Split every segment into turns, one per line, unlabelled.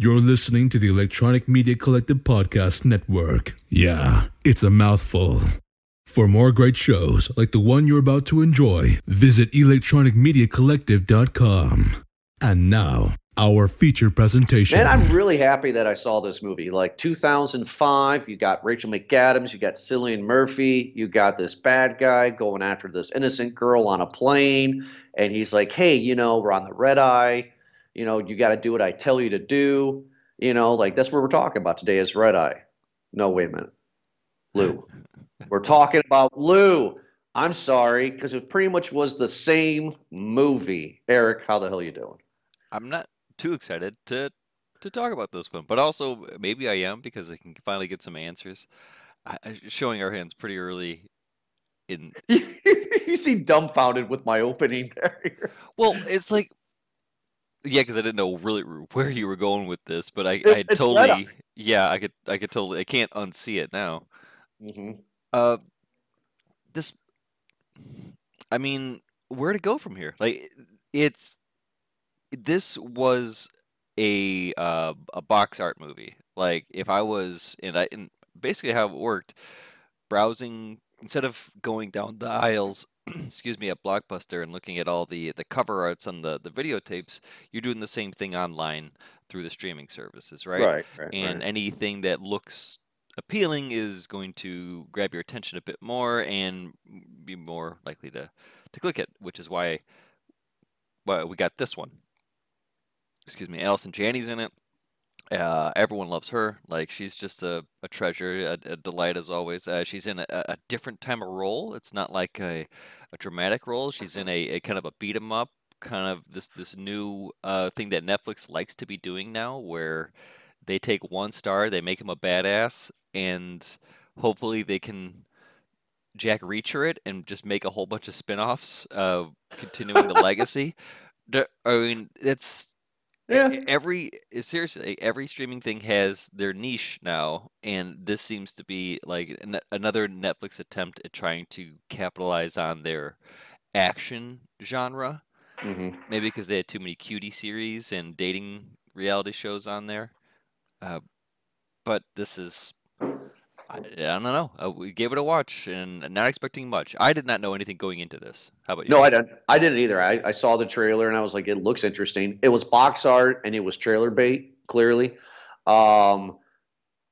You're listening to the Electronic Media Collective Podcast Network. Yeah, it's a mouthful. For more great shows like the one you're about to enjoy, visit electronicmediacollective.com. And now, our feature presentation.
Man, I'm really happy that I saw this movie. Like 2005, you got Rachel McAdams, you got Cillian Murphy, you got this bad guy going after this innocent girl on a plane, and he's like, "Hey, you know, we're on the red eye. You know, you got to do what I tell you to do." You know, like that's what we're talking about today is red eye. No, wait a minute, Lou. we're talking about Lou. I'm sorry, because it pretty much was the same movie. Eric, how the hell you doing?
I'm not too excited to to talk about this one, but also maybe I am because I can finally get some answers. I, showing our hands pretty early in.
you seem dumbfounded with my opening there.
well, it's like, yeah, because I didn't know really where you were going with this, but I, it, I totally, yeah, I could, I could totally, I can't unsee it now.
Mm-hmm.
Uh, this, I mean, where to go from here? Like, it's this was a uh, a box art movie. Like if I was and I and basically how it worked, browsing instead of going down the aisles, excuse me, at Blockbuster and looking at all the the cover arts on the the videotapes, you're doing the same thing online through the streaming services, right?
Right. right
and
right.
anything that looks appealing is going to grab your attention a bit more and be more likely to to click it, which is why well, we got this one excuse me, Allison Janney's in it. Uh, everyone loves her. Like she's just a, a treasure, a, a delight as always. Uh, she's in a, a different time of role. It's not like a, a dramatic role. She's in a, a kind of a beat 'em up, kind of this this new uh, thing that Netflix likes to be doing now, where they take one star, they make him a badass, and hopefully they can Jack Reacher it and just make a whole bunch of spin-offs, uh, continuing the legacy. I mean, it's
yeah.
Every eh, seriously, every streaming thing has their niche now, and this seems to be like an, another Netflix attempt at trying to capitalize on their action genre.
Mm-hmm.
Maybe because they had too many cutie series and dating reality shows on there. Uh, but this is I, I don't know. Uh, we gave it a watch and not expecting much. I did not know anything going into this. How about you?
No, I didn't. I didn't either. I, I saw the trailer and I was like, it looks interesting. It was box art and it was trailer bait, clearly. Um,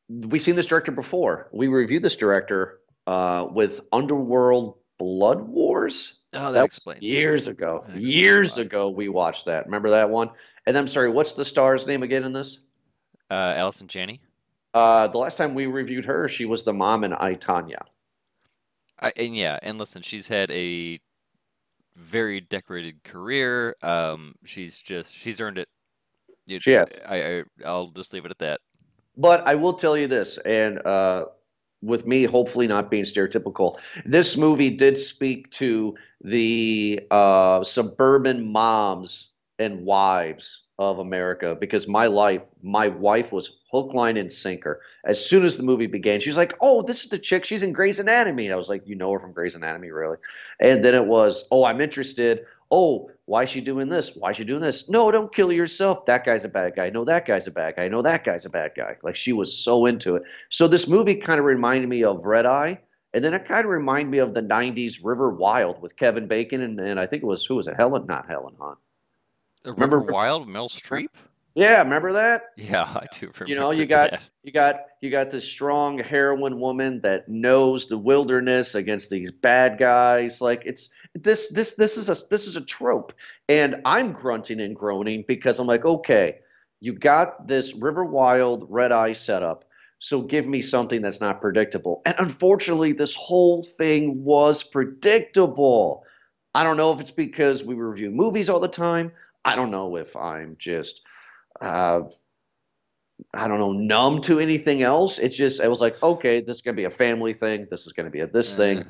we've seen this director before. We reviewed this director uh, with Underworld Blood Wars.
Oh, that, that explains.
Years ago. Years ago, we watched that. Remember that one? And I'm sorry, what's the star's name again in this?
Uh, Allison Janney.
Uh, the last time we reviewed her, she was the mom in I, Tonya.
I, and yeah, and listen, she's had a very decorated career. Um, she's just she's earned it.
You, she has.
I, I I'll just leave it at that.
But I will tell you this, and uh, with me hopefully not being stereotypical, this movie did speak to the uh, suburban moms and wives of America because my life, my wife was hook, line, and sinker. As soon as the movie began, she was like, "Oh, this is the chick. She's in Grey's Anatomy." And I was like, "You know her from Grey's Anatomy, really?" And then it was, "Oh, I'm interested. Oh, why is she doing this? Why is she doing this? No, don't kill yourself. That guy's a bad guy. No, that guy's a bad guy. No, that guy's a bad guy." Like she was so into it. So this movie kind of reminded me of Red Eye. And then it kind of reminded me of the '90s River Wild with Kevin Bacon and, and I think it was who was it? Helen, not Helen Hunt.
Remember Wild, Meryl Streep?
Yeah, remember that?
Yeah, I do remember.
You know, you got that. you got you got this strong heroine woman that knows the wilderness against these bad guys. Like it's this this this is a this is a trope. And I'm grunting and groaning because I'm like, okay, you got this River Wild red eye setup. So give me something that's not predictable. And unfortunately, this whole thing was predictable. I don't know if it's because we review movies all the time. I don't know if I'm just, uh, I don't know, numb to anything else. It's just, it was like, okay, this is going to be a family thing. This is going to be a this uh, thing,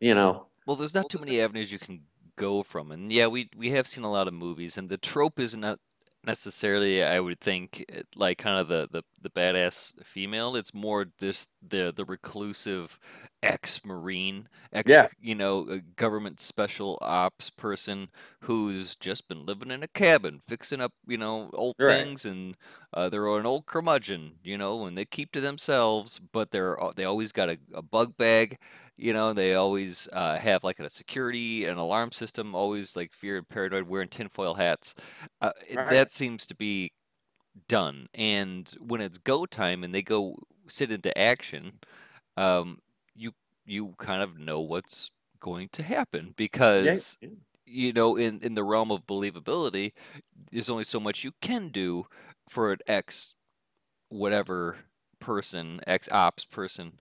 you know.
Well, there's not too many avenues you can go from. And yeah, we, we have seen a lot of movies, and the trope is not necessarily, I would think, like kind of the, the, the badass female. It's more this, the, the reclusive ex Marine, ex
Yeah.
you know, government special ops person who's just been living in a cabin, fixing up, you know, old
Right.
things, and uh, they're an old curmudgeon, you know, and they keep to themselves, but they're they always got a, a bug bag, you know, they always uh, have like a security and alarm system, always like fear and paranoid, wearing tinfoil hats. Uh,
Right.
that seems to be done. And when it's go time and they go sit into action, um, you kind of know what's going to happen because
yeah.
you know in in the realm of believability, there's only so much you can do for an ex whatever person, ex ops person,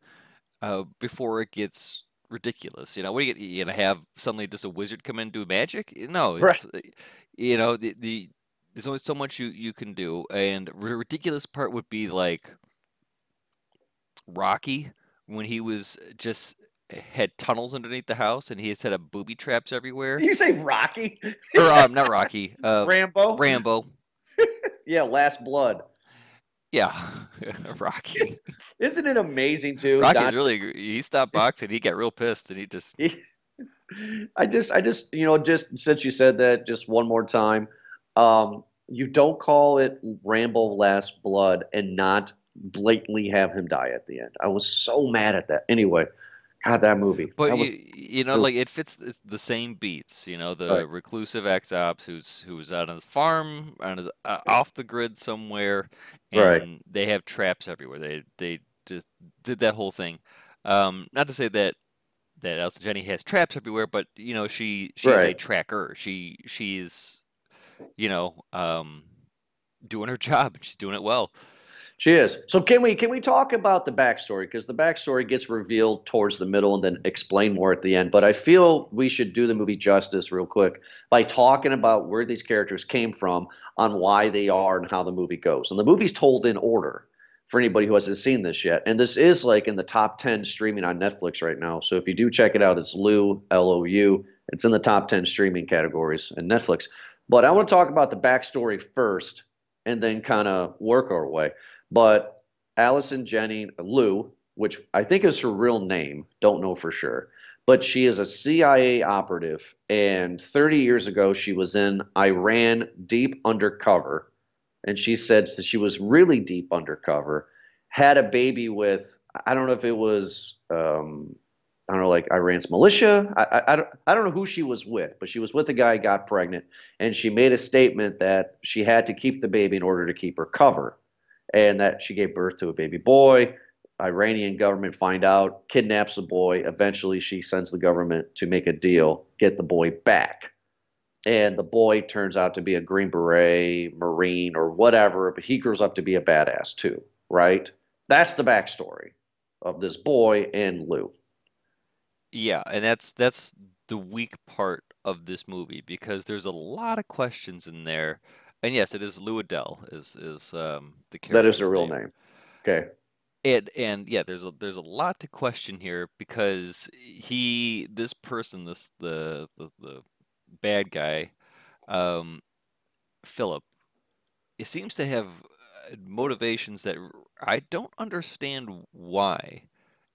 uh, before it gets ridiculous. You know, what are you, you gonna have suddenly just a wizard come in and do magic? No,
Right.
it's uh, you know the the there's only so much you you can do, and the ridiculous part would be like Rocky when he was just had tunnels underneath the house and he had set up booby traps everywhere.
Did you say Rocky?
or um, not Rocky, uh,
Rambo?
Rambo.
Yeah, Last Blood.
Yeah, Rocky.
Isn't it amazing too?
Rocky's
Don-
really he stopped boxing. He got real pissed and he just
I just, I just, you know, just since you said that, just one more time, um, you don't call it Rambo Last Blood and not blatantly have him die at the end. I was so mad at that. Anyway, God, that movie.
But
That was,
you, you know,
Oof.
like it fits the, same beats. You know, the
Right.
reclusive ex-ops who's who's out on the farm, on his, uh, off the grid somewhere, and
Right.
they have traps everywhere. They they just did that whole thing. Um, not to say that that Allison Janney has traps everywhere, but you know, she she's a tracker. She she's you know um, doing her job and she's doing it well.
She is. So can we can we talk about the backstory? Because the backstory gets revealed towards the middle and then explain more at the end. But I feel we should do the movie justice real quick by talking about where these characters came from, on why they are, and how the movie goes. And the movie's told in order for anybody who hasn't seen this yet. And this is like in the top ten streaming on Netflix right now. So if you do check it out, it's Lou L O U. It's in the top ten streaming categories in Netflix. But I want to talk about the backstory first, and then kind of work our way. But Allison Janney Lou, which I think is her real name, don't know for sure, but she is a CIA operative. And 30 years ago, she was in Iran deep undercover. And she said that she was really deep undercover, had a baby with, I don't know if it was, um, I don't know, like Iran's militia. I, I, I, don't, I don't know who she was with, but she was with a guy, got pregnant, and she made a statement that she had to keep the baby in order to keep her cover and that she gave birth to a baby boy. Iranian government find out, kidnaps the boy. Eventually, she sends the government to make a deal, get the boy back. And the boy turns out to be a Green Beret, Marine, or whatever, but he grows up to be a badass too, right? That's the backstory of this boy and Lou.
Yeah, and that's that's the weak part of this movie because there's a lot of questions in there. And yes, it is Lou Adele is is um the character.
That is her real name. Okay.
And and yeah, there's a there's a lot to question here because he this person this the the, the bad guy um Philip it seems to have uh, motivations that I don't understand why.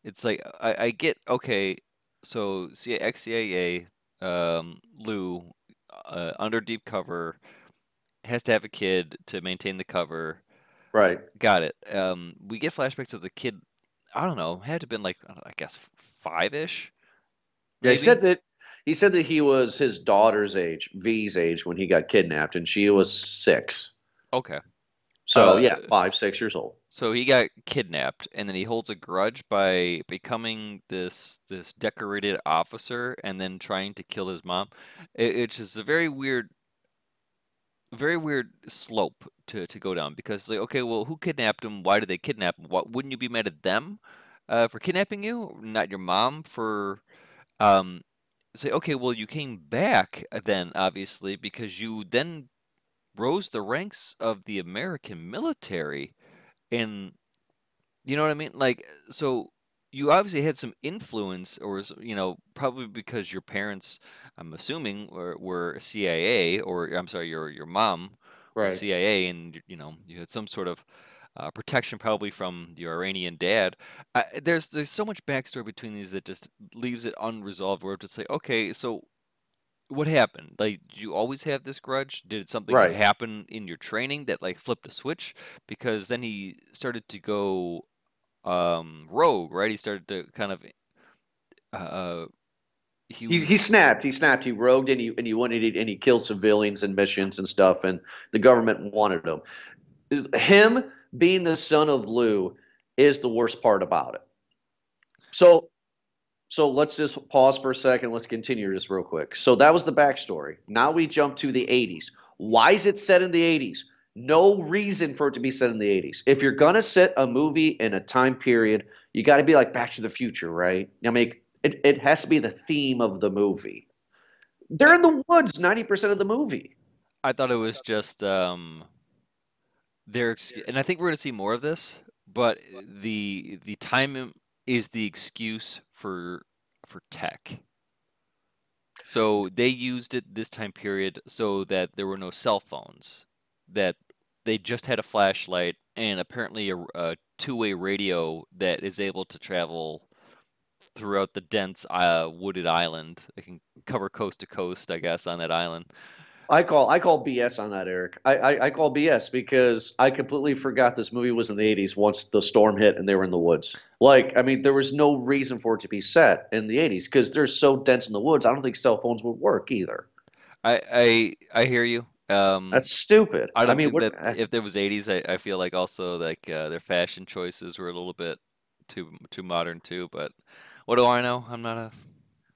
It's like I, I get okay, so C- ex-CIA um, Lou uh, under deep cover has to have a kid to maintain the cover.
Right.
Got it. Um, we get flashbacks of the kid. I don't know. Had to have been like I, know, I guess five ish.
Yeah, he said that he said that he was his daughter's age, V's age, when he got kidnapped, and she was six.
Okay.
So
Uh,
yeah, five, six years old.
So he got kidnapped, and then he holds a grudge by becoming this this decorated officer, and then trying to kill his mom. It, it's just a very weird, very weird slope to, to go down because like, okay, well, who kidnapped him? Why did they kidnap him? What wouldn't you be mad at them uh, for kidnapping you, not your mom for? Um, say, okay, well, you came back then, obviously, because you then rose the ranks of the American military and you know what I mean? Like, so you obviously had some influence, or you know, probably because your parents, I'm assuming, were, were CIA, or I'm sorry, your your mom
Right.
CIA, and you know you had some sort of uh, protection probably from your Iranian dad. I, there's there's so much backstory between these that just leaves it unresolved. Where just like, okay, so what happened? Like, did you always have this grudge? Did something
Right.
happen in your training that like flipped a switch? Because then he started to go um, rogue, right? He started to kind of uh, he
He,
was,
he snapped. He snapped. He rogued and he and he he, and he killed civilians and missions and stuff. And the government wanted him. Him being the son of Lou is the worst part about it. So, so let's just pause for a second. Let's continue this real quick. So that was the backstory. Now we jump to the 80s. Why is it set in the 80s? No reason for it to be set in the 80s. If you're gonna set a movie in a time period, you got to be like Back to the Future, right? I mean, it, it has to be the theme of the movie. They're in the woods 90% of the movie.
I thought it was just um, their ex- and I think we're going to see more of this. But the the time is the excuse for for tech. So they used it this time period so that there were no cell phones, that they just had a flashlight and apparently a, a two-way radio that is able to travel throughout the dense uh, wooded island. It can cover coast to coast, I guess, on that island.
I call I call BS on that, Eric. I, I, I call BS because I completely forgot this movie was in the 80s once the storm hit and they were in the woods. Like, I mean, there was no reason for it to be set in the 80s because they're so dense in the woods. I don't think cell phones would work either.
I I, I hear you. Um,
That's stupid.
I don't
mean, what,
that if there was 80s, I, I feel like also like uh, their fashion choices were a little bit too too modern too. But what do I know? I'm not a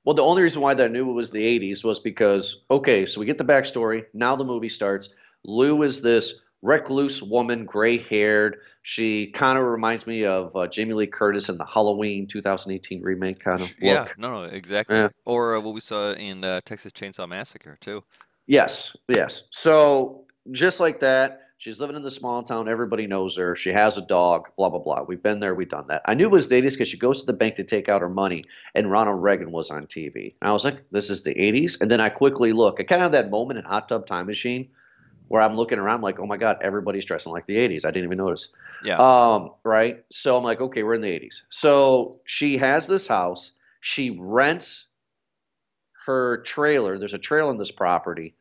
Well, the only reason why that I knew it was the 80s was because, okay, so we get the backstory. Now the movie starts. Lou is this recluse woman, gray haired. She kind of reminds me of uh, Jamie Lee Curtis in the Halloween 2018 remake kind of look.
yeah no no exactly
Yeah.
or uh, what we saw in uh, Texas Chainsaw Massacre too.
Yes, yes. So just like that, she's living in the small town. Everybody knows her. She has a dog. Blah blah blah. We've been there. We've done that. I knew it was the 80s because she goes to the bank to take out her money, and Ronald Reagan was on TV. And I was like, "This is the 80s." And then I quickly look. I kind of that moment in Hot Tub Time Machine where I'm looking around like, "Oh my God, everybody's dressing like the 80s." I didn't even notice.
Yeah.
Um, right. So I'm like, okay, we're in the 80s. So she has this house. She rents her trailer. There's a trailer on this property.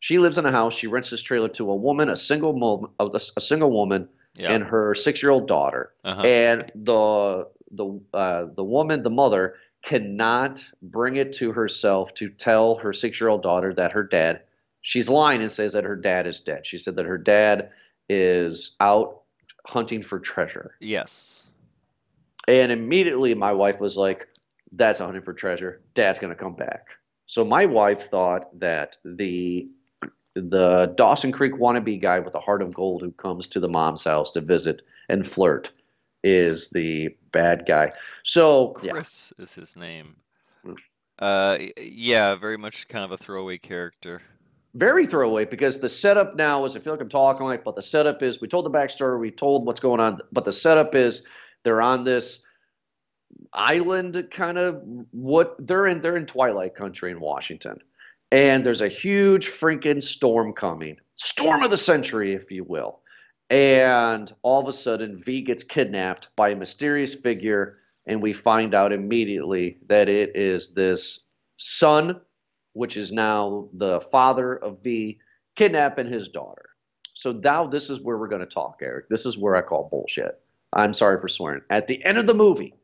She lives in a house. She rents this trailer to a woman, a single mom, a, single woman,
yeah.
and her six-year-old daughter.
uh-huh.
And the the uh, the woman, the mother, cannot bring it to herself to tell her six-year-old daughter that her dad. She's lying and says that her dad is dead. She said that her dad is out hunting for treasure.
yes.
And immediately my wife was like, That's a hunting for treasure. Dad's gonna come back. So my wife thought that the the Dawson Creek wannabe guy with a heart of gold who comes to the mom's house to visit and flirt is the bad guy. So yeah,
Chris is his name.
Mm.
Uh, yeah, very much kind of a throwaway character.
very throwaway because the setup now is I feel like I'm talking like, but the setup is we told the backstory, we told what's going on, but the setup is they're on this island kind of what they're in they're in Twilight Country in Washington. And there's a huge freaking storm coming. Storm of the century, if you will. And all of a sudden V gets kidnapped by a mysterious figure, and we find out immediately that it is this son which is now the father of V, kidnapping his daughter. So now this is where we're going to talk, Eric. This is where I call bullshit. I'm sorry for swearing. At the end of the movie,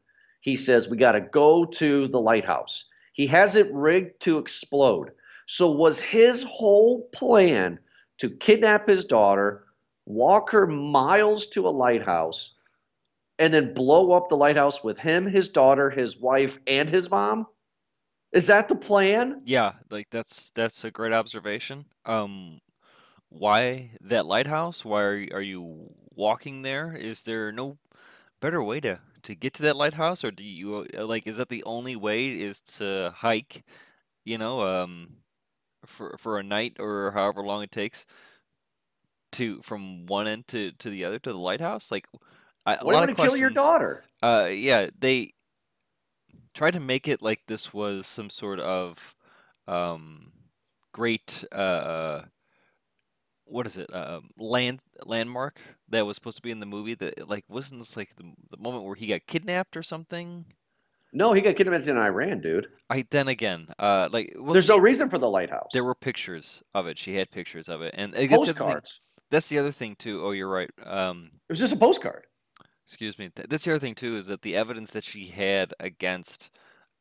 he says we got to go to the lighthouse. He has it rigged to explode. So was his whole plan to kidnap his daughter, walk her miles to a lighthouse, and then blow up the lighthouse with him, his daughter, his wife, and his mom? Is that the plan?
Yeah, like that's that's a great observation. Um, why that lighthouse? Why are y- are you walking there? Is there no better way to to get to that lighthouse, or do you uh, like? Is that the only way? Is to hike? You know, um, for for a night or however long it takes to from one end to to the other to the lighthouse. Like, I, a lot
want
of
to kill your daughter?
Uh, yeah, they tried to make it like this was some sort of um great uh what is it? Um, land landmark that was supposed to be in the movie. That like wasn't this like the, the moment where he got kidnapped or something?
No, he got kidnapped in Iran, dude.
I then again, uh, like well,
There's no reason for the lighthouse.
There were pictures of it. She had pictures of it, and the other thing-
postcards.
that's the other thing too. Oh, you're right. Um,
It was just a postcard.
excuse me. Th- That's the other thing too is that the evidence that she had against,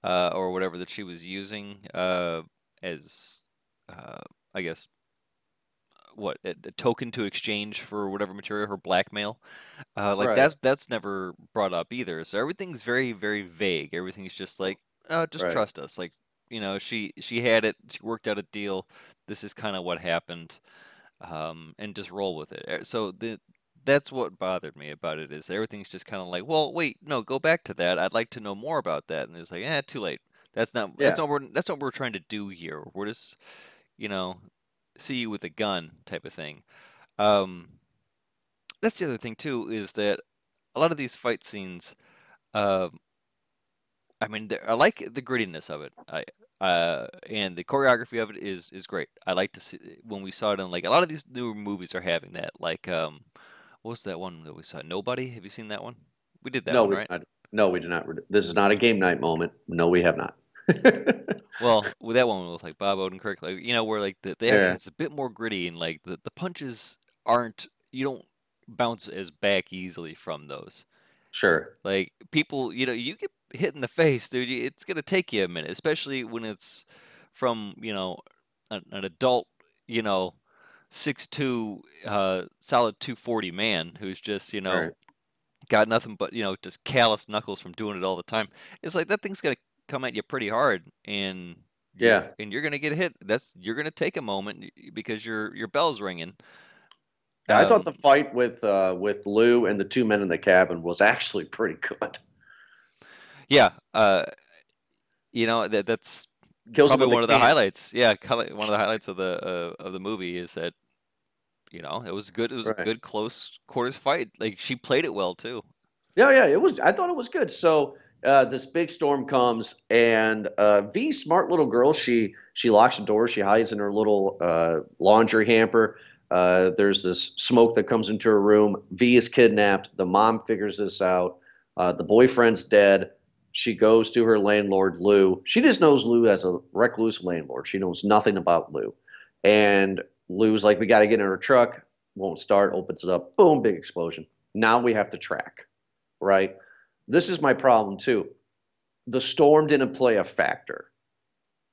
uh, or whatever that she was using, uh, as, uh, I guess, what a, a token to exchange for whatever material, her blackmail, uh, like
Right.
that's that's never brought up either. So everything's very very vague. Everything's just like, oh, just
Right.
trust us. Like, you know, she she had it. She worked out a deal. This is kind of what happened, um, and just roll with it. Uh, So the that's what bothered me about it is everything's just kind of like, well, wait, no, go back to that. I'd like to know more about that. And it's like, eh, too late. That's not that's not what we're that's not what we're trying to do here. We're just, you know, see you with a gun type of thing. Um, that's the other thing too is that a lot of these fight scenes, um, I mean, I like the grittiness of it. I uh, and the choreography of it is is great. I like to see when we saw it in like a lot of these newer movies are having that. Like, um, what was that one that we saw? Nobody. Have you seen that one? We did that
no,
one,
we
right?
not. No, we did not. This is not a game night moment. No, we have not.
Well, with that one with like Bob Odenkirk, like you know, where like the, the
Yeah.
action's a bit more gritty and like the, the punches aren't you don't bounce as back easily from those.
sure.
Like people, you know, you get hit in the face, dude. It's gonna take you a minute, especially when it's from you know an, an adult, you know, six two, uh, solid two forty man who's just you know
Right.
got nothing but you know just callous knuckles from doing it all the time. It's like that thing's gonna come at you pretty hard, and you're-
Yeah.
and you're gonna get hit. That's you're gonna take a moment because your your bell's ringing.
Yeah, I
Um,
thought the fight with uh, with Lou and the two men in the cabin was actually pretty good.
Yeah, uh, you know that that's
Kills
probably one of the highlights. Yeah, one of the highlights of the uh, of the movie is that you know it was good. It was a good close quarters fight. Like she played it well too.
Yeah, yeah, it was. I thought it was good. So uh, this big storm comes, and uh, V, smart little girl, she she locks the door. She hides in her little uh, laundry hamper. Uh, there's this smoke that comes into her room. V is kidnapped. The mom figures this out. Uh, the boyfriend's dead. She goes to her landlord, Lou. She just knows Lou as a recluse landlord. She knows nothing about Lou. And Lou's like, we got to get in her truck. Won't start. Opens it up. Boom, big explosion. Now we have to track right? This is my problem too. The storm didn't play a factor.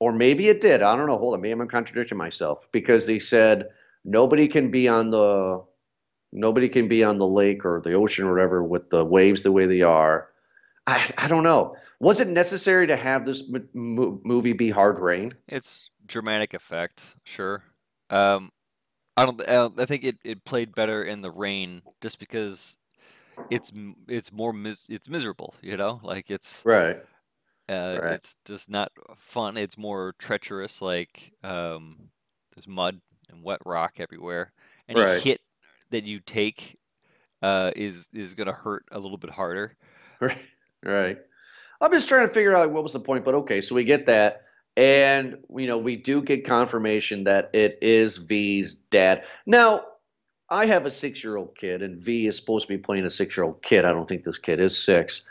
Or maybe it did. I don't know. Hold on. Maybe I'm contradicting myself because they said nobody can be on the nobody can be on the lake or the ocean or whatever with the waves the way they are. I, I don't know. Was it necessary to have this m- mo- movie be hard rain?
It's dramatic effect, sure. Um. I, don't- I think it, it played better in the rain just because it's it's more mis it's miserable. You know, like it's
Right.
uh,
Right.
it's just not fun. It's more treacherous. Like um, there's mud and wet rock everywhere. Any
Right.
hit that you take uh, is is gonna hurt a little bit harder.
Right. Right. I'm just trying to figure out what was the point, but okay, so we get that. And you know, we do get confirmation that it is V's dad. Now, I have a six-year-old kid, and V is supposed to be playing a six-year-old kid. I don't think this kid is six.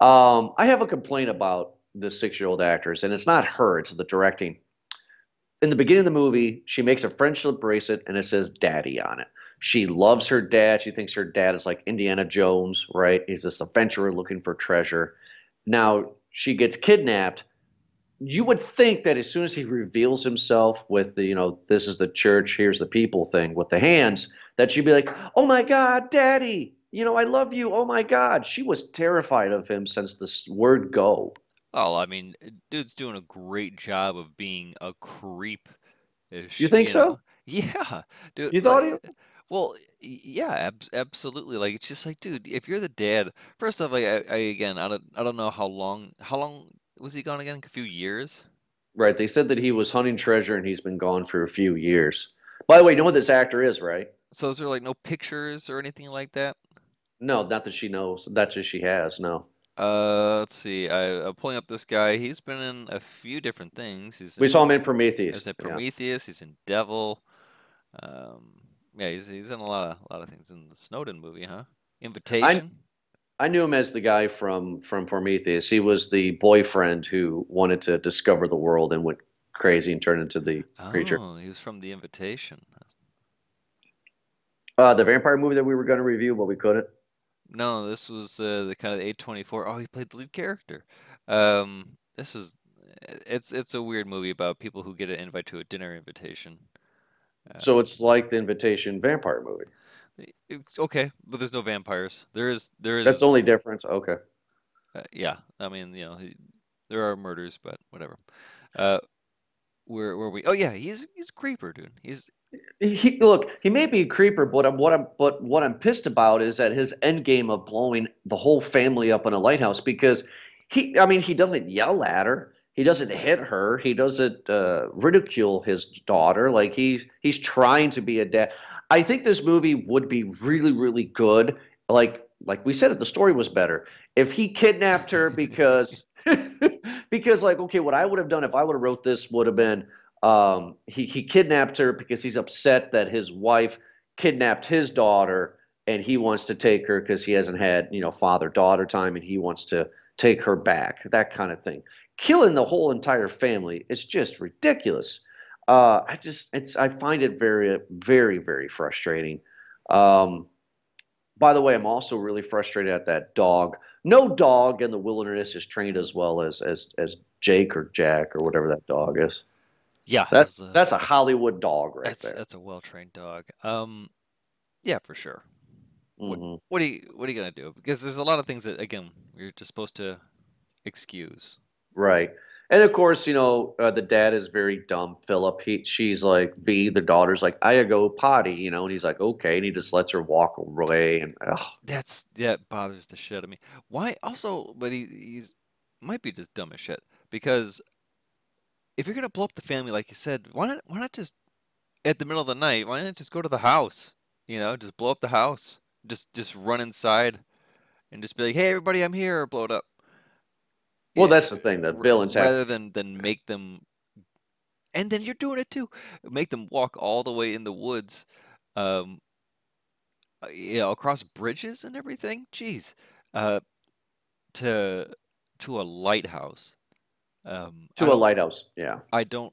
Um, I have a complaint about the six-year-old actress, and it's not her; it's the directing. In the beginning of the movie, she makes a friendship bracelet, and it says "Daddy" on it. She loves her dad. She thinks her dad is like Indiana Jones, right? He's this adventurer looking for treasure. Now she gets kidnapped. You would think that as soon as he reveals himself with the, you know, this is the church, here's the people thing with the hands, that she'd be like, oh my God, daddy, you know, I love you. Oh my God. She was terrified of him since the s- word go.
Oh, I mean, dude's doing a great job of being a creep.
You think so?
know? Yeah, dude.
You thought
like, Well, yeah, ab absolutely. Like it's just like, dude, if you're the dad, first off, like, I, I again, I don't, I don't know how long, how long was he gone again? A few years?
Right. They said that he was hunting treasure and he's been gone for a few years. By the way, you know what this actor is, right?
So is there like no pictures or anything like that?
No, not that she knows. That's just she has. No.
Uh, let's see. I, I'm pulling up this guy. He's been in a few different things. He's
We
in,
saw him in Prometheus.
He's in
Yeah.
Prometheus. He's in Devil. Um, Yeah, he's he's in a lot of a lot of things in the Snowden movie, huh? Invitation.
I knew him as the guy from from Prometheus. He was the boyfriend who wanted to discover the world and went crazy and turned into the creature.
Oh, he was from the Invitation.
Uh, the vampire movie that we were going to review, but we couldn't.
No, this was uh, the kind of the A24. Oh, he played the lead character. Um, this is it's it's a weird movie about people who get an invite to a dinner invitation. Uh,
So it's like the Invitation vampire movie.
Okay, but there's no vampires. There is there is
That's the only difference. Okay.
uh, yeah. I mean, you know, he, there are murders, but whatever. Uh, where where we? Oh yeah, he's he's a creeper, dude. He's
He, look, he may be a creeper, but I'm, what I'm but what I'm pissed about is that his end game of blowing the whole family up in a lighthouse because he, I mean, he doesn't yell at her, he doesn't hit her, he doesn't uh, ridicule his daughter. Like he's he's trying to be a dad. I think this movie would be really really good. Like like we said, if the story was better, if he kidnapped her because because like okay, what I would have done if I would have wrote this would have been um, he he kidnapped her because he's upset that his wife kidnapped his daughter and he wants to take her because he hasn't had you know father daughter time and he wants to take her back that kind of thing. Killing the whole entire family is just ridiculous uh, i just it's i find it very very very frustrating um, by the way i'm also really frustrated at that dog no dog in the wilderness is trained as well as as as jake or jack or whatever that dog is
yeah.
that's
a-
that's a Hollywood dog right
that's
there.
that's a well trained dog. Um, yeah, for sure. what-
Mhm.
What are you what are you gonna do? Because there's a lot of things that again you're just supposed to excuse.
Right. And of course, you know, uh, the dad is very dumb, Philip. He she's like V, the daughter's like, I go potty, you know, and he's like, okay, and he just lets her walk away and ugh.
That's that bothers the shit out of me. Why also? But he he's might be just dumb as shit. Because if you're gonna blow up the family, like you said, why not why not just at the middle of the night? Why not just go to the house? You know, just blow up the house. Just just run inside and just be like, hey everybody, I'm here. Blow it up.
Well, that's the thing. The
r-
villains have
rather than than make them and then you're doing it too make them walk all the way in the woods um uh, you know across bridges and everything jeez uh to to a lighthouse um
to a lighthouse. Yeah.
I don't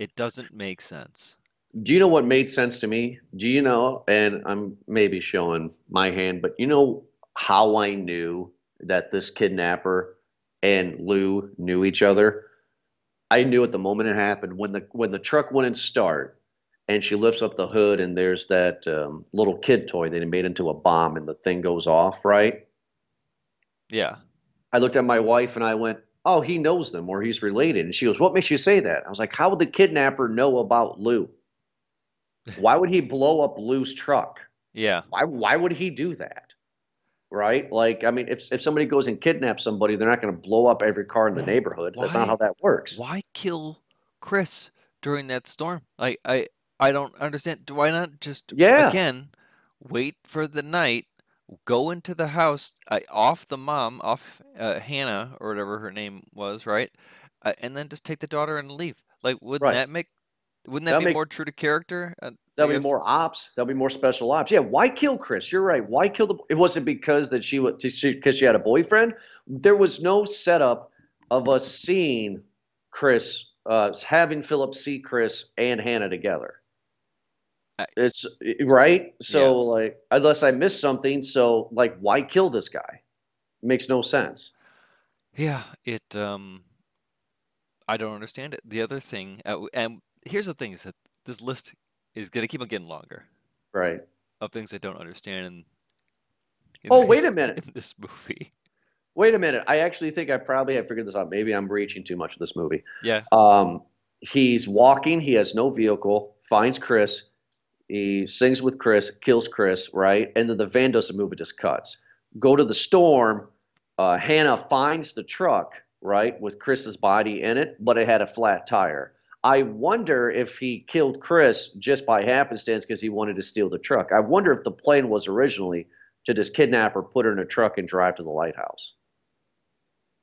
it doesn't make sense
Do you know what made sense to me? Do you know, and I'm maybe showing my hand, but you know how I knew that this kidnapper and Lou knew each other? I knew at the moment it happened when the when the truck wouldn't start and she lifts up the hood and there's that um, little kid toy that he made into a bomb and the thing goes off, right?
yeah
I looked at my wife and I went, "Oh, he knows them or he's related." And she goes, "What makes you say that?" I was like, "How would the kidnapper know about Lou? Why would he blow up Lou's truck?
yeah
Why why would he do that?" Right? Like, I mean, if if somebody goes and kidnaps somebody, they're not going to blow up every car in the neighborhood. That's not how that works.
why kill Chris during that storm I I I don't understand why not just
Yeah.
again wait for the night go into the house uh, off the mom off uh, hannah or whatever her name was right uh, and then just take the daughter and leave like wouldn't
Right.
that make wouldn't that
That'll
be
make-
more true to character uh, I
There'll be more ops. There'll be more special ops. Yeah, why kill Chris? You're right. Why kill the? It wasn't because that she was because she had a boyfriend. There was no setup of us seeing Chris, uh, having Philip see Chris and Hannah together. It's right. So like, unless I missed something, so like, why kill this guy? Makes no sense.
yeah it um i don't understand it the other thing uh, and here's the thing is that this list is going to keep on getting longer
Right.
of things i don't understand in, in
Oh, wait a minute.
in this movie
Wait a minute. I actually think I probably have figured this out. Maybe I'm reaching too much of this movie.
yeah
Um, he's walking. He has no vehicle. Finds Chris. He sings with Chris. Kills Chris. Right, and then the van doesn't move. It just cuts. Go to the storm. Uh, Hannah finds the truck. Right, with Chris's body in it, but it had a flat tire. I wonder if he killed Chris just by happenstance because he wanted to steal the truck. I wonder if the plan was originally to just kidnap her, put her in a truck, and drive to the lighthouse.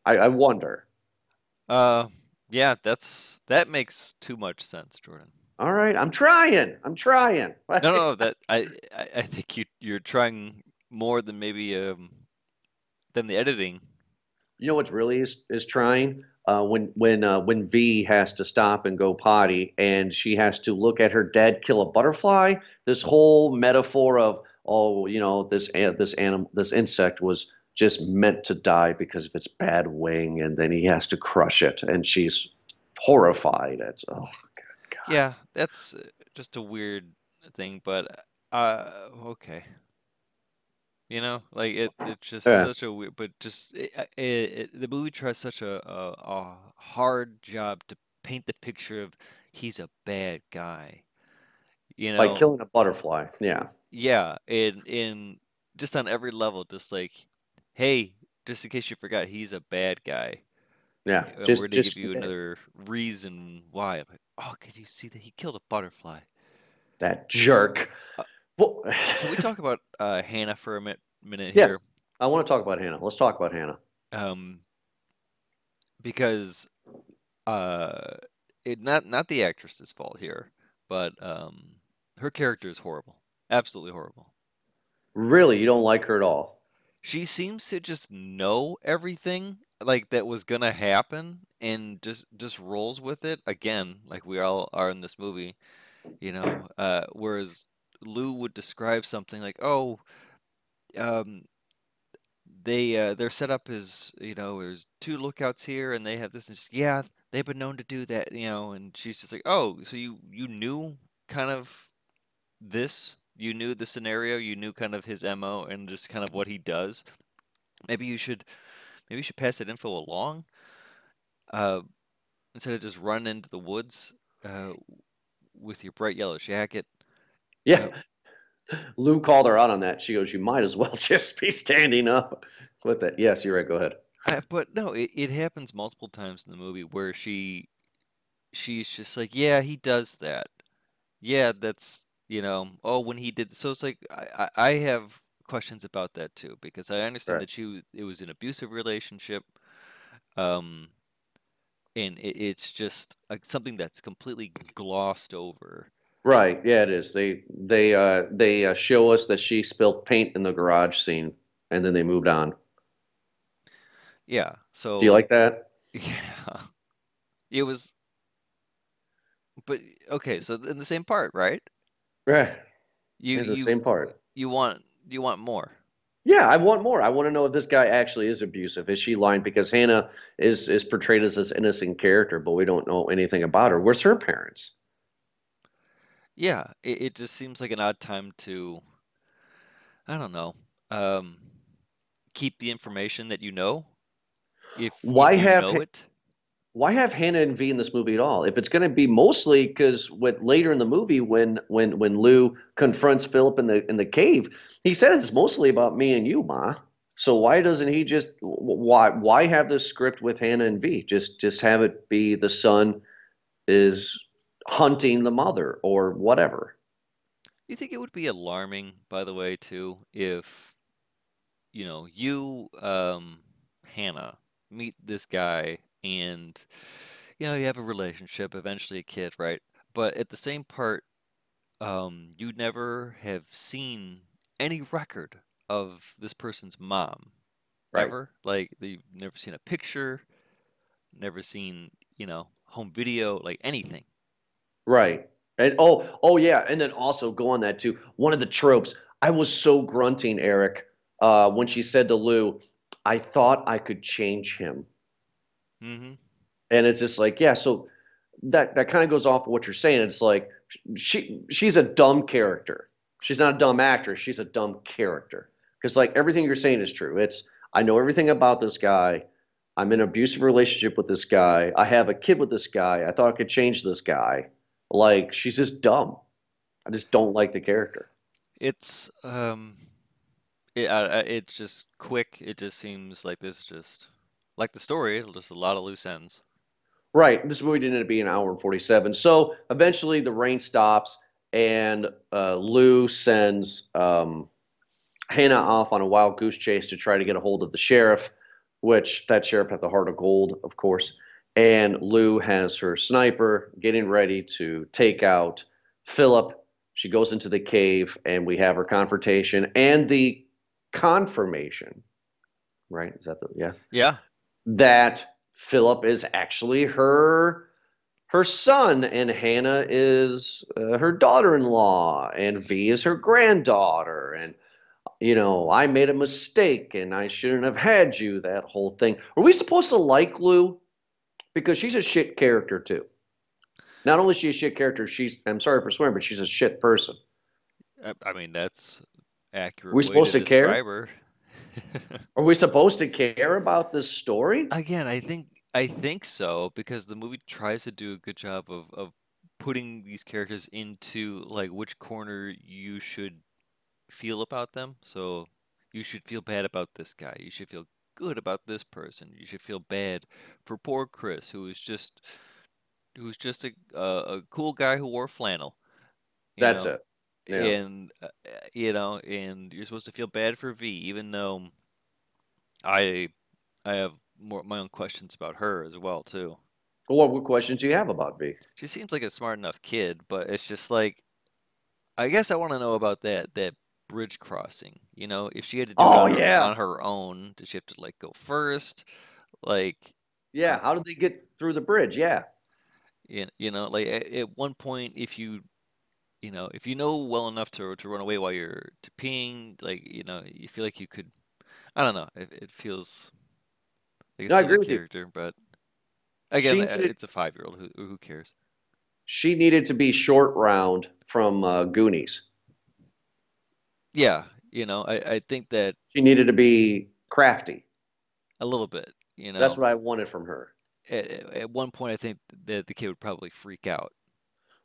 I, I wonder.
Uh, yeah, that's that makes too much sense, Jordan.
All right, I'm trying. I'm trying.
No, no, no. That I, I, I think you you're trying more than maybe um than the editing.
You know what's really is is trying uh, when when uh, when V has to stop and go potty, and she has to look at her dad kill a butterfly. This whole metaphor of oh, you know, this an- this animal, this insect was just meant to die because of its bad wing, and then he has to crush it, and she's horrified. It's oh, God.
Yeah, that's uh, just a weird thing, but uh, okay. You know, like it, it's just
Yeah.
such a weird, but just it, it, it, the movie tries such a, a a hard job to paint the picture of he's a bad guy. You know, Like
killing a butterfly. Yeah.
yeah, in in just on every level, just like, hey, just in case you forgot, he's a bad guy.
Yeah.
Uh,
Just
we're gonna
just
give you another reason why. I'm like, oh, could you see that he killed a butterfly?
that jerk.
Uh,
Well,
Can we talk about uh, Hannah for a minute, minute here?
yes. I want to talk about Hannah. Let's talk about Hannah.
Um, because uh, it not not the actress's fault here, but um, her character is horrible, absolutely horrible.
Really, you don't like her at all.
She seems to just know everything like that was gonna happen and just just rolls with it again, like we all are in this movie, you know. Uh, whereas Lou would describe something like, "Oh, um, they uh, their setup is you know there's two lookouts here and they have this and yeah they've been known to do that you know and she's just like oh so you you knew kind of this? You knew the scenario you knew kind of his mo and just kind of what he does? Maybe you should maybe you should pass that info along uh, instead of just run into the woods uh, with your bright yellow jacket
Yeah. Lou called her out on that. She goes, "You might as well just be standing up with it." Yes, you're right. Go ahead.
I, but no, it, it happens multiple times in the movie where she she's just like, yeah, he does that. Yeah, that's you know, oh, when he did. So it's like I I I have questions about that too because I understand
Right.
that she it was an abusive relationship, um, and it, it's just like something that's completely glossed over.
Right. Yeah, it is. They they uh they uh, show us that she spilled paint in the garage scene, and then they moved on.
Yeah. So
Do you like that?
yeah, it was. But okay, so in the same part, right?
Right.
You
In the
you
same part.
you want you want more.
Yeah, I want more. I want to know if this guy actually is abusive. Is she lying? Because Hannah is is portrayed as this innocent character, but we don't know anything about her. Where's her parents?
Yeah, it, it just seems like an odd time to, I don't know, um, keep the information that you know. If
Why
if you
have
know
Ha-
it,
Why have Hannah and V in this movie at all? If it's going to be mostly because what later in the movie when when when Lou confronts Philip in the in the cave, he said it's mostly about me and you, Ma. So why doesn't he just why why have this script with Hannah and V? Just just have it be the son is hunting the mother or whatever.
you think it would be alarming, by the way, too, if, you know, you, um, Hannah, meet this guy and, you know, you have a relationship, eventually a kid, right? But at the same part, um, you never have seen any record of this person's mom
Right.
ever. Like you've never seen a picture, never seen, you know, home video, like anything.
Right. And oh, oh yeah, and then also go on that too. One of the tropes. I was so grunting, Eric, uh, when she said to Lou, "I thought I could change him,"
Mm-hmm.
and it's just like, yeah. So that that kind of goes off of what you're saying. It's like she she's a dumb character. She's not a dumb actress. She's a dumb character. Because like everything you're saying is true. It's I know everything about this guy. I'm in an abusive relationship with this guy. I have a kid with this guy. I thought I could change this guy. Like she's just dumb. I just don't like the character.
It's um, it it's just quick. It just seems like this is just like the story. Just a lot of loose ends.
Right. This movie didn't end up being an hour and 47. So eventually the rain stops and uh, Lou sends um, Hannah off on a wild goose chase to try to get a hold of the sheriff, which that sheriff had the heart of gold, of course. And Lou has her sniper getting ready to take out Philip. She goes into the cave, and we have her confrontation and the confirmation. Right? Is that the yeah?
Yeah.
That Philip is actually her her son, and Hannah is uh, her daughter-in-law, and V is her granddaughter, and you know, I made a mistake and I shouldn't have had you, that whole thing. Are we supposed to like Lou? Because she's a shit character too. Not only is she a shit character, she's I'm sorry for swearing, but she's a shit person.
I, I mean, that's accurate.
We
way
supposed to care?
her.
Are we supposed to care about this story?
Again, I think I think so because the movie tries to do a good job of of putting these characters into like which corner you should feel about them. So you should feel bad about this guy. You should feel good about this person. You should feel bad for poor Chris, who is just who's just a a, a cool guy who wore flannel.
That's
know?
it. Yeah.
and uh, you know, and you're supposed to feel bad for V, even though I I have more my own questions about her as well too.
Well, what questions do you have about V?
She seems like a smart enough kid, but it's just like I guess I want to know about that that bridge crossing. You know, if she had to do
Oh,
it on,
yeah.
on her own, did she have to like go first? Like
Yeah, how did they get through the bridge? Yeah.
you, you know, like at, at one point, if you you know, if you know well enough to to run away while you're to peeing, like you know, you feel like you could. I don't know. It, it feels like a
No, I agree with you.
character, but again,
She
uh,
needed-
it's a five year old. Who who cares?
She needed to be short round from uh, Goonies.
Yeah, you know, I I think that
She needed to be crafty.
a little bit. You know,
That's what I wanted from her.
at, at one point, I think that the kid would probably freak out.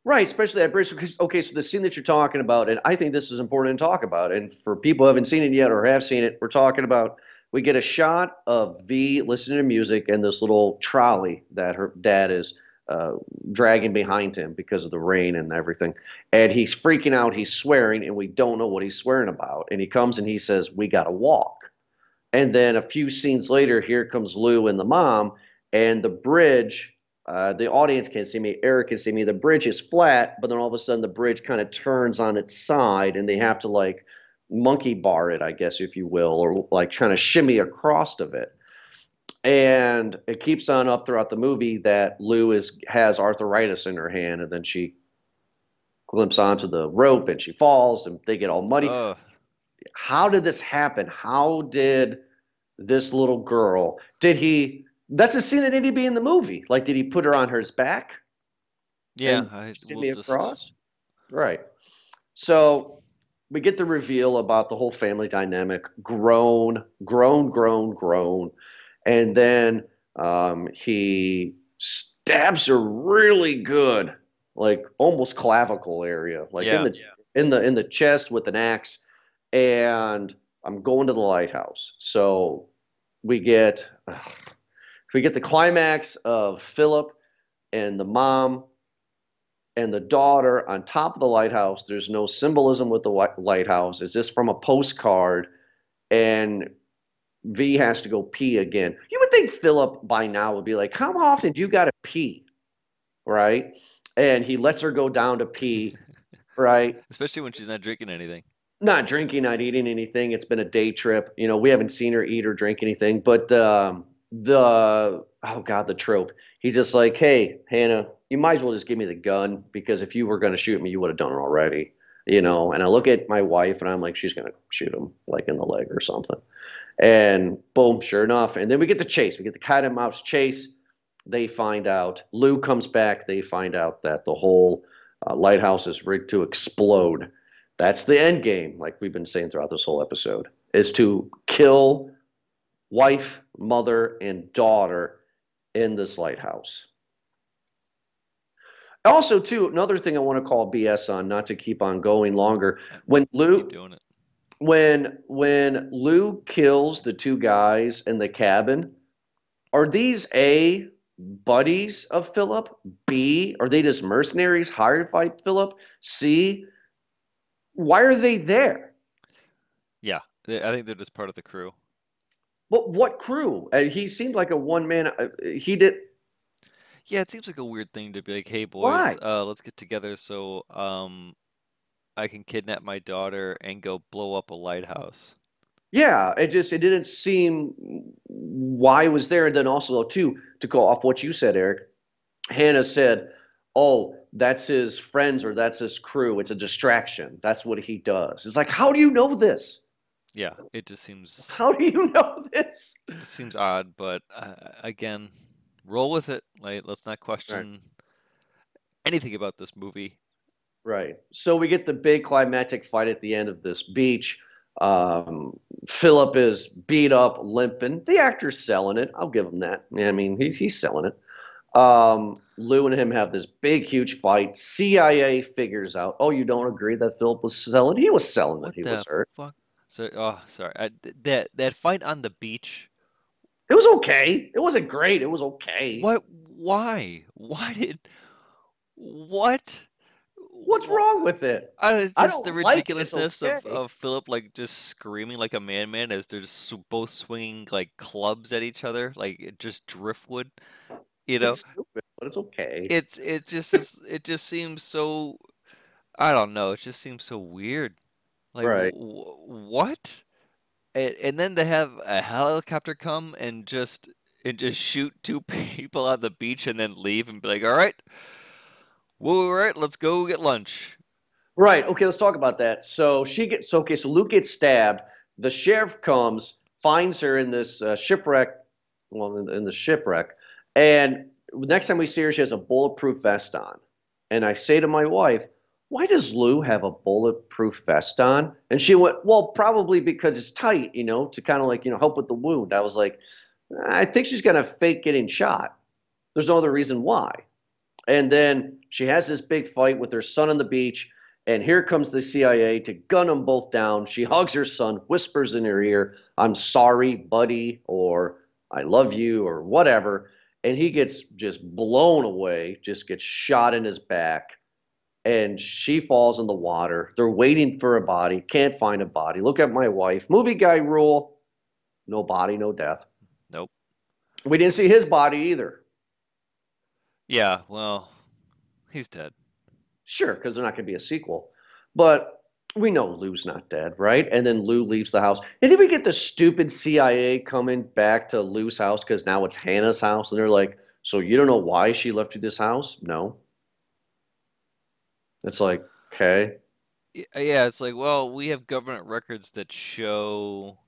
Right, especially at bridge. Because okay, so the scene that you're talking about, and I think this is important to talk about. And for people who haven't seen it yet or have seen it, we're talking about we get a shot of V listening to music and this little trolley that her dad is uh, dragging behind him because of the rain and everything. And he's freaking out. He's swearing, and we don't know what he's swearing about. And he comes and he says, "We got to walk." And then a few scenes later, here comes Lou and the mom, and the bridge. Uh, the audience can't see me. Eric can see me. The bridge is flat, but then all of a sudden the bridge kind of turns on its side, and they have to like monkey bar it, I guess, if you will, or like trying to shimmy across of it. And it keeps on up throughout the movie that Lou is has arthritis in her hand, and then she glimpses onto the rope and she falls, and they get all muddy
Ugh.
how did this happen? How did this little girl? Did he? That's a scene that to be in the movie. Like, did he put her on his back
yeah, I we'll just
across? Right. So we get the reveal about the whole family dynamic. Grown, grown, grown, grown, and then um, he stabs her really good, like almost clavicle area, like
Yeah.
in the in the in the chest with an axe. And I'm going to the lighthouse. So we get we get the climax of Philip and the mom and the daughter on top of the lighthouse. There's no symbolism with the lighthouse. It's just from a postcard, and V has to go pee again. You would think Philip by now would be like, "How often do you got to pee?" Right? And he lets her go down to pee. Right?
especially when she's not drinking anything.
not drinking, not eating anything. It's been a day trip. You know, we haven't seen her eat or drink anything. But um, the oh god, the trope. He's just like, hey, Hannah, you might as well just give me the gun because if you were going to shoot me, you would have done it already. You know. And I look at my wife and I'm like, she's to shoot him like in the leg or something. And boom, sure enough. And then we get the chase. We get the cat and mouse chase. They find out. Lou comes back. They find out that the whole uh, lighthouse is rigged to explode. That's the end game, like we've been saying throughout this whole episode, is to kill wife, mother, and daughter in this lighthouse. Also, too, another thing I want to call BS on, not to keep on going longer. When Lou
Keep doing it.
when when Lou kills the two guys in the cabin, are these A buddies of Philip? B are they just mercenaries hired by Philip? C why are they there?
Yeah, I think they're just part of the crew.
But what crew? Uh, he seemed like a one man. Uh, he did.
Yeah, it seems like a weird thing to be like, "Hey
Why?
boys, uh, let's get together so um I can kidnap my daughter and go blow up a lighthouse."
Yeah, it just it didn't seem why it was there. And then also though too, to go off what you said, Eric, Hannah said, "Oh, that's his friends or that's his crew. It's a distraction. That's what he does." It's like, how do you know this?
Yeah, it just seems
How do you know this?
it seems odd, but uh, again, roll with it. Like, let's not question anything about this movie.
Right. So we get the big climactic fight at the end of this beach. Um, Philip is beat up, limping. The actor's selling it. I'll give him that. I mean, he's he's selling it. Um, Lou and him have this big, huge fight. CIA figures out. Oh, you don't agree that Philip was selling? He was selling that
What
he
the
was hurt.
fuck? So, oh, sorry. I, that that fight on the beach.
It was okay. It wasn't great. It was okay.
What? Why? Why did? What?
What's
Wha-
wrong with it?
I it's
I
just the
don't like
ridiculousness of,
okay.
of Philip like just screaming like a madman as they're just both swinging like clubs at each other, like just driftwood. You know,
It's stupid, but it's okay.
it's it just is, it just seems so. I don't know. It just seems so weird. Like
Right.
w- what? And, and then they have a helicopter come and just and just shoot two people on the beach and then leave and be like, all right, well, all right, let's go get lunch.
Right. Okay, let's talk about that. So she gets so okay. So Luke gets stabbed. The sheriff comes, finds her in this uh, shipwreck. Well, in, in the shipwreck, and next time we see her, she has a bulletproof vest on. And I say to my wife, "Why does Lou have a bulletproof vest on?" And she went, "Well, probably because it's tight, you know, to kind of like you know help with the wound." I was like, "I think she's gonna fake getting shot. There's no other reason why." And then she has this big fight with her son on the beach. And here comes the CIA to gun them both down. She hugs her son, whispers in her ear, I'm sorry, buddy, or I love you, or whatever. And he gets just blown away, just gets shot in his back. And she falls in the water. They're waiting for a body, can't find a body. Look at my wife. Movie guy rule no body, no death.
Nope.
We didn't see his body either.
Yeah, well, he's dead.
Sure, because there's not going to be a sequel. But we know Lou's not dead, right? And then Lou leaves the house. And then we get the stupid CIA coming back to Lou's house because now it's Hannah's house. And they're like, So you don't know why she left you this house? No. It's like, okay.
Yeah, it's like, well, we have government records that show,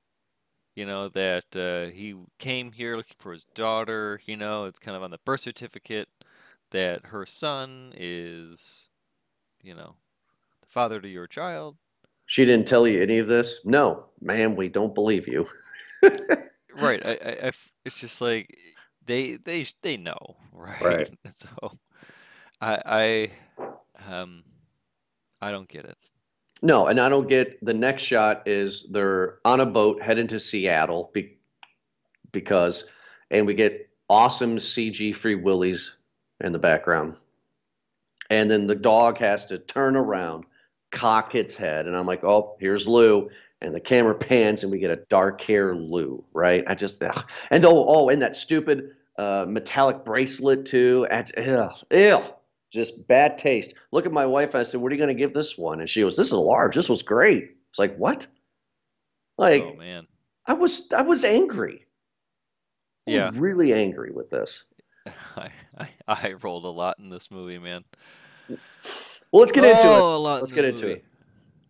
you know, that uh, he came here looking for his daughter. You know, it's kind of on the birth certificate that her son is, you know, the father to your child.
She didn't tell you any of this? No, ma'am, we don't believe you.
Right. i i it's just like they they they know, right?
Right.
So I I um I don't get it.
No, and I don't get the next shot is they're on a boat heading to Seattle be, because, and we get awesome CG Free Willies in the background. And then the dog has to turn around, cock its head, and I'm like, oh, here's Lou. And the camera pans and we get a dark hair Lou, right? I just, ugh. and oh, oh, and that stupid uh, metallic bracelet too. And, ugh, ew just bad taste. Look at my wife. I said, "What are you going to give this one?" And she goes, "This is a large. This was great." It's like what? Like
Oh man.
I was, I was angry. I was
Yeah.
really angry with this.
I, I I rolled a lot in this movie, man.
Well, let's get into it.
Oh,
Let's
this
get into
movie.
it.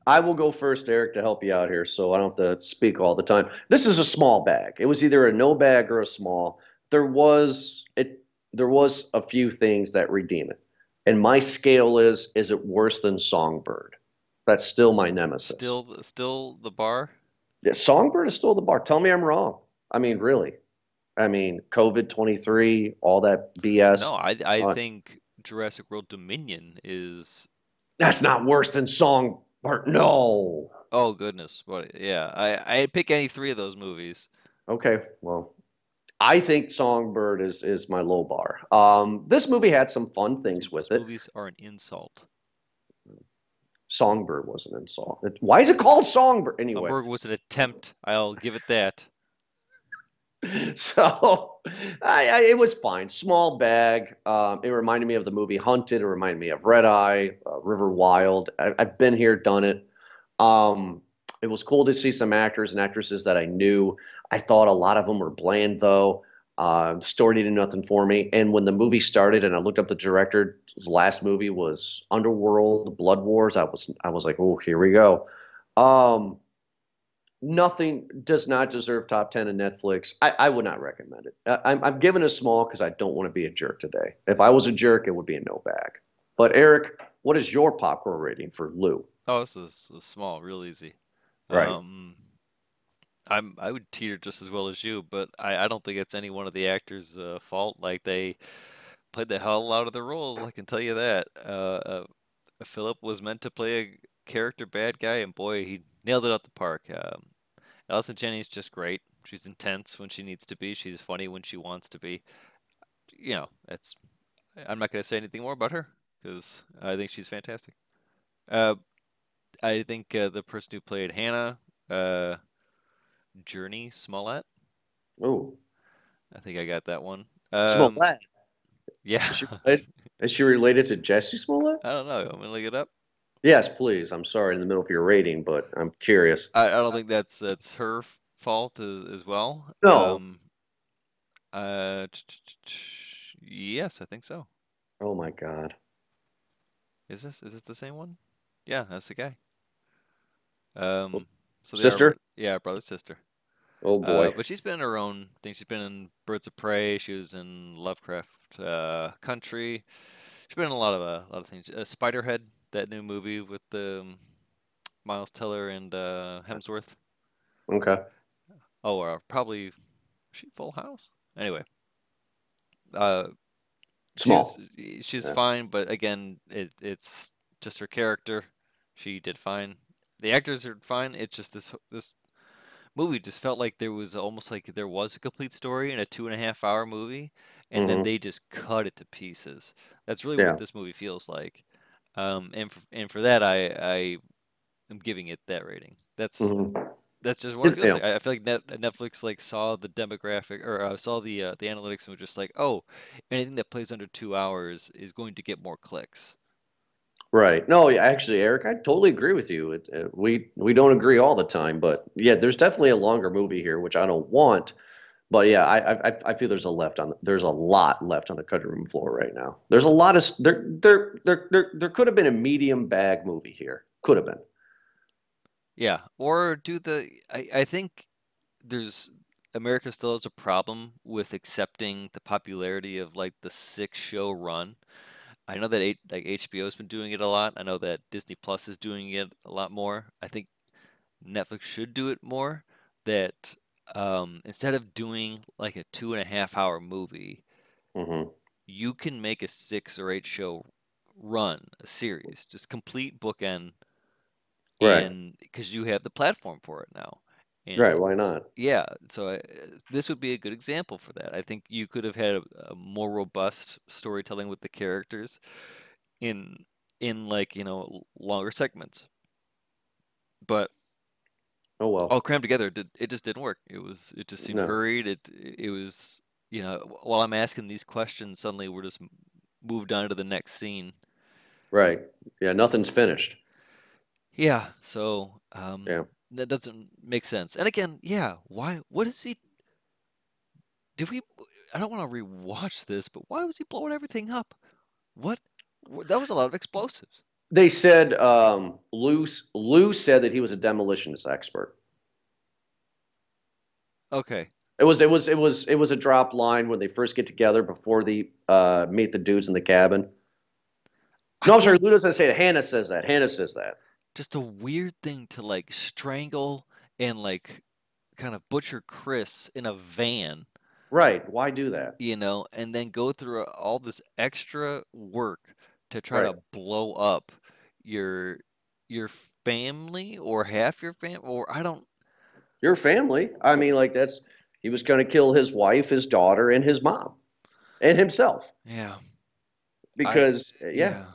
I will go first, Eric, to help you out here, so I don't have to speak all the time. This is a small bag. It was either a no bag or a small. There was it. There was a few things that redeem it, and my scale is: is it worse than Songbird? That's still my nemesis.
Still, still the bar.
Yeah, Songbird is still the bar. Tell me I'm wrong. I mean, really. I mean, COVID 23, all that BS.
No, I I
Uh,
think Jurassic World Dominion is.
That's not worse than Songbird. No.
Oh goodness, what? Yeah, I I'd pick any three of those movies.
Okay, well, I think Songbird is is my low bar. Um, this movie had some fun things with
Those
it.
movies are an insult.
Songbird was an insult. It- why is it called Songbird anyway?
Hamburg was an attempt. I'll give it that.
so I, I, it was fine. Small bag. Um, it reminded me of the movie Hunted. It reminded me of Red Eye, uh, River Wild. I, have been here, done it. Um, it was cool to see some actors and actresses that I knew. I thought a lot of them were bland, though. Uh, the story did nothing for me. And when the movie started, and I looked up the director, his last movie was Underworld, Blood Wars. I was I was like, oh, here we go. Um, nothing does not deserve top 10 in Netflix. I, I would not recommend it. I, I'm, I'm giving a small because I don't want to be a jerk today. If I was a jerk, it would be a no bag. But Eric, what is your popcorn rating for Lou?
Oh, this is, this is small, real easy.
Right.
Um, I'm I would teeter just as well as you, but I, I don't think it's any one of the actors' uh, fault. Like they played the hell out of their roles. I can tell you that. Uh, uh, Philip was meant to play a character bad guy, and boy, he nailed it out the park. Um, Allison Janney's just great. She's intense when she needs to be. She's funny when she wants to be. You know, it's. I'm not going to say anything more about her because I think she's fantastic. Uh, I think uh, the person who played Hannah, uh, Jurnee Smollett.
Oh,
I think I got that one. Um,
Smollett.
Yeah.
Is she, related, is she related to Jesse Smollett?
I don't know. I'm gonna look it up.
Yes, please. I'm sorry in the middle of your rating, but I'm curious.
I, I don't think that's that's her fault as, as well.
No.
Um, uh, yes, I think so.
Oh my God.
Is this is this the same one? Yeah, that's the guy. Um, so
Sister?
Are, yeah, brother sister.
Oh
Uh,
boy.
but she's been in her own thing. She's been in Birds of Prey. She was in Lovecraft uh, Country. She's been in a lot of uh, a lot of things. Uh, Spiderhead, that new movie with the um, Miles Teller and uh, Hemsworth.
okay.
Oh, or probably she Full House. Anyway, uh,
Small.
She's, she's
Yeah.
fine, but again, it it's just her character. She did fine. The actors are fine. It's just this this movie just felt like there was almost like there was a complete story in a two and a half hour movie, and then
Mhm.
they just cut it to pieces. That's really
Yeah.
what this movie feels like. Um, and for, and for that, I I am giving it that rating. That's
Mhm.
that's just what it feels
yeah.
like. I I feel like Net, Netflix like saw the demographic or uh, saw the uh, the analytics and was just like, oh, anything that plays under two hours is going to get more clicks.
Right. No, actually, Eric, I totally agree with you. It, uh, we we don't agree all the time, but yeah, there's definitely a longer movie here, which I don't want. But yeah, I I, I feel there's a left on the, there's a lot left on the cutting room floor right now. There's a lot of there there there there there could have been a medium bag movie here. Could have been.
Yeah, or do the I, I think there's America still has a problem with accepting the popularity of like the six show run. I know that H- like HBO's been doing it a lot. I know that Disney Plus is doing it a lot more. I think Netflix should do it more. That um, instead of doing like a two and a half hour movie,
hmm
you can make a six or eight show run, a series, just complete bookend,
Right.
because you have the platform for it now. And
Right. Why not?
yeah, so I, this would be a good example for that. I think you could have had a, a more robust storytelling with the characters in in like you know longer segments, but
Oh well.
all crammed together, it, did, it just didn't work. It was it just seemed
No.
hurried. It it was you know while I'm asking these questions, suddenly we're just moved on to the next scene.
Right. Yeah. Nothing's finished.
Yeah, so um,
Yeah.
That doesn't make sense. And again, yeah, why? What is he? Did we? I don't want to rewatch this, but why was he blowing everything up? What? That was a lot of explosives.
They said um, Lou Lou said that he was a demolitionist expert.
Okay,
It was it was it was it was a drop line when they first get together before they uh, meet the dudes in the cabin. No, I'm sorry. Lou doesn't say it. Hannah says that. Hannah says that.
Just a weird thing to like strangle and like kind of butcher Chris in a van,
Right. Why do that?
you know, and then go through all this extra work to try
Right.
to blow up your your family or half your family or I don't
Your family. I mean, like that's he was going to kill his wife, his daughter, and his mom, and himself
yeah
because uh, yeah,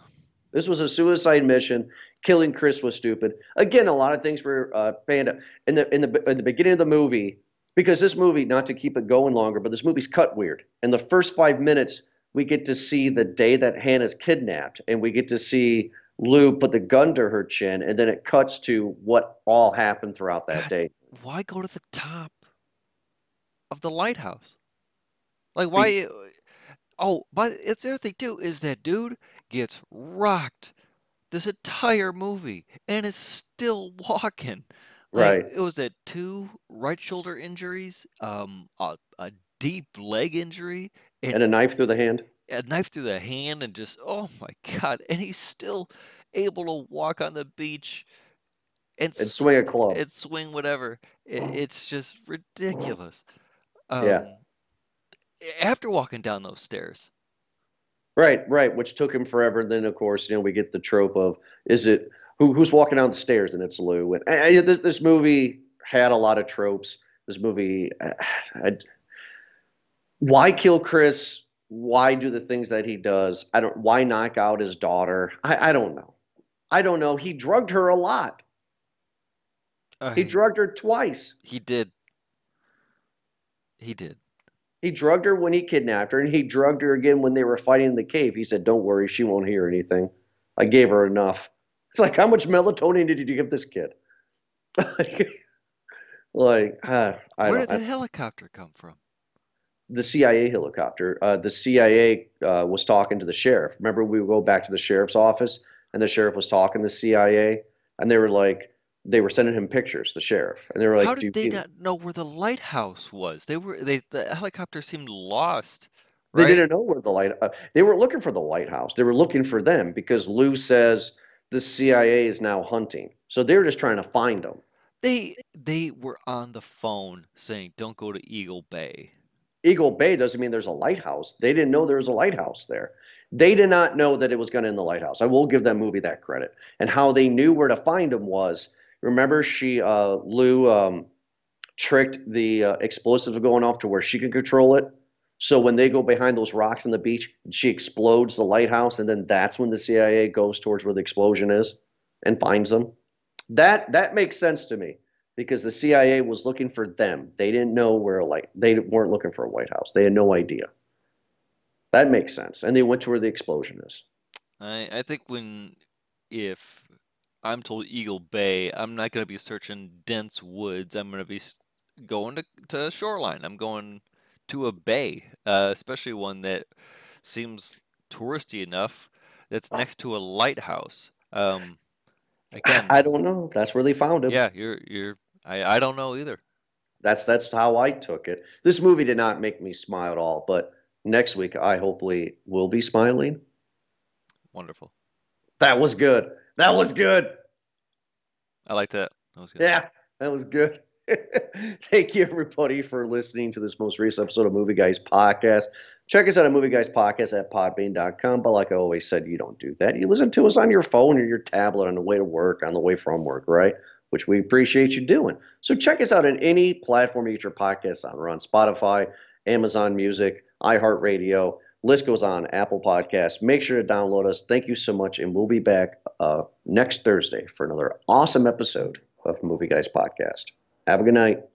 this was a suicide mission. Killing Chris was stupid. Again, a lot of things were uh, panned out. in the in the in the beginning of the movie. because this movie, not to keep it going longer, but this movie's cut weird. In the first five minutes, we get to see the day that Hannah's kidnapped, and we get to see Lou put the gun to her chin, and then it cuts to what all happened throughout that
God.
day.
Why go to the top of the lighthouse? Like why? Oh, but it's the other thing too is that dude gets rocked this entire movie and is still walking. Like,
Right.
It was at two right shoulder injuries, um, a, a deep leg injury,
And a knife through the hand.
a knife through the hand, and just oh my god! And he's still able to walk on the beach and,
And swing a club.
and swing whatever. It, it's just ridiculous. Um,
Yeah.
After walking down those stairs,
Right, right, which took him forever. And then, of course, you know, we get the trope of is it who who's walking down the stairs, and it's Lou. And, and this, this movie had a lot of tropes. This movie, uh, I, why kill Chris? Why do the things that he does? I don't. Why knock out his daughter? I, I don't know. I don't know. He drugged her a lot.
uh,
He drugged her twice.
he did. He did.
He drugged her when he kidnapped her, and he drugged her again when they were fighting in the cave. He said, "Don't worry, she won't hear anything. I gave her enough." It's like, how much melatonin did you give this kid? like, uh, I
Where did
I-
the helicopter come from?
the CIA helicopter. Uh, the CIA uh, was talking to the sheriff. Remember, we would go back to the sheriff's office, and the sheriff was talking to the CIA, and they were like, they were sending him pictures. The sheriff, and they were like,
How did they not know where the lighthouse was? They were they the helicopter seemed lost.
They didn't know where the light. Uh, they were looking for the lighthouse. They were looking for them because Lou says the CIA is now hunting. So they were just trying to find them.
They they were on the phone saying, "Don't go to Eagle Bay."
Eagle Bay doesn't mean there's a lighthouse. They didn't know there was a lighthouse there. They did not know that it was going to in the lighthouse. I will give that movie that credit. And how they knew where to find him was remember she uh, Lou um, tricked the uh, explosives of going off to where she could control it. So when they go behind those rocks on the beach, she explodes the lighthouse, and then that's when the CIA goes towards where the explosion is and finds them. That that makes sense to me because the CIA was looking for them. They didn't know where light. They weren't looking for a White House. They had no idea. That makes sense, and they went to where the explosion is.
I I think when if I'm told Eagle Bay, I'm not going to be searching dense woods. I'm going to be going to to shoreline. I'm going to a bay, uh, especially one that seems touristy enough. That's next to a lighthouse. Um, again,
I don't know. That's where they found him.
yeah, you're you're. I I don't know either.
That's that's how I took it. This movie did not make me smile at all, but next week I hopefully will be smiling.
Wonderful.
That was good. That was good.
I like that. That was good.
Yeah, that was good. Thank you, everybody, for listening to this most recent episode of Movie Guys Podcast. Check us out at Movie Guys Podcast at podbean.com. But like I always said, you don't do that. You listen to us on your phone or your tablet on the way to work, on the way from work, right? Which we appreciate you doing. So check us out on any platform you get your podcasts on. We're on Spotify, Amazon Music, iHeartRadio. List goes on, Apple Podcasts. Make sure to download us. Thank you so much. And we'll be back uh, next Thursday for another awesome episode of Movie Guys Podcast. Have a good night.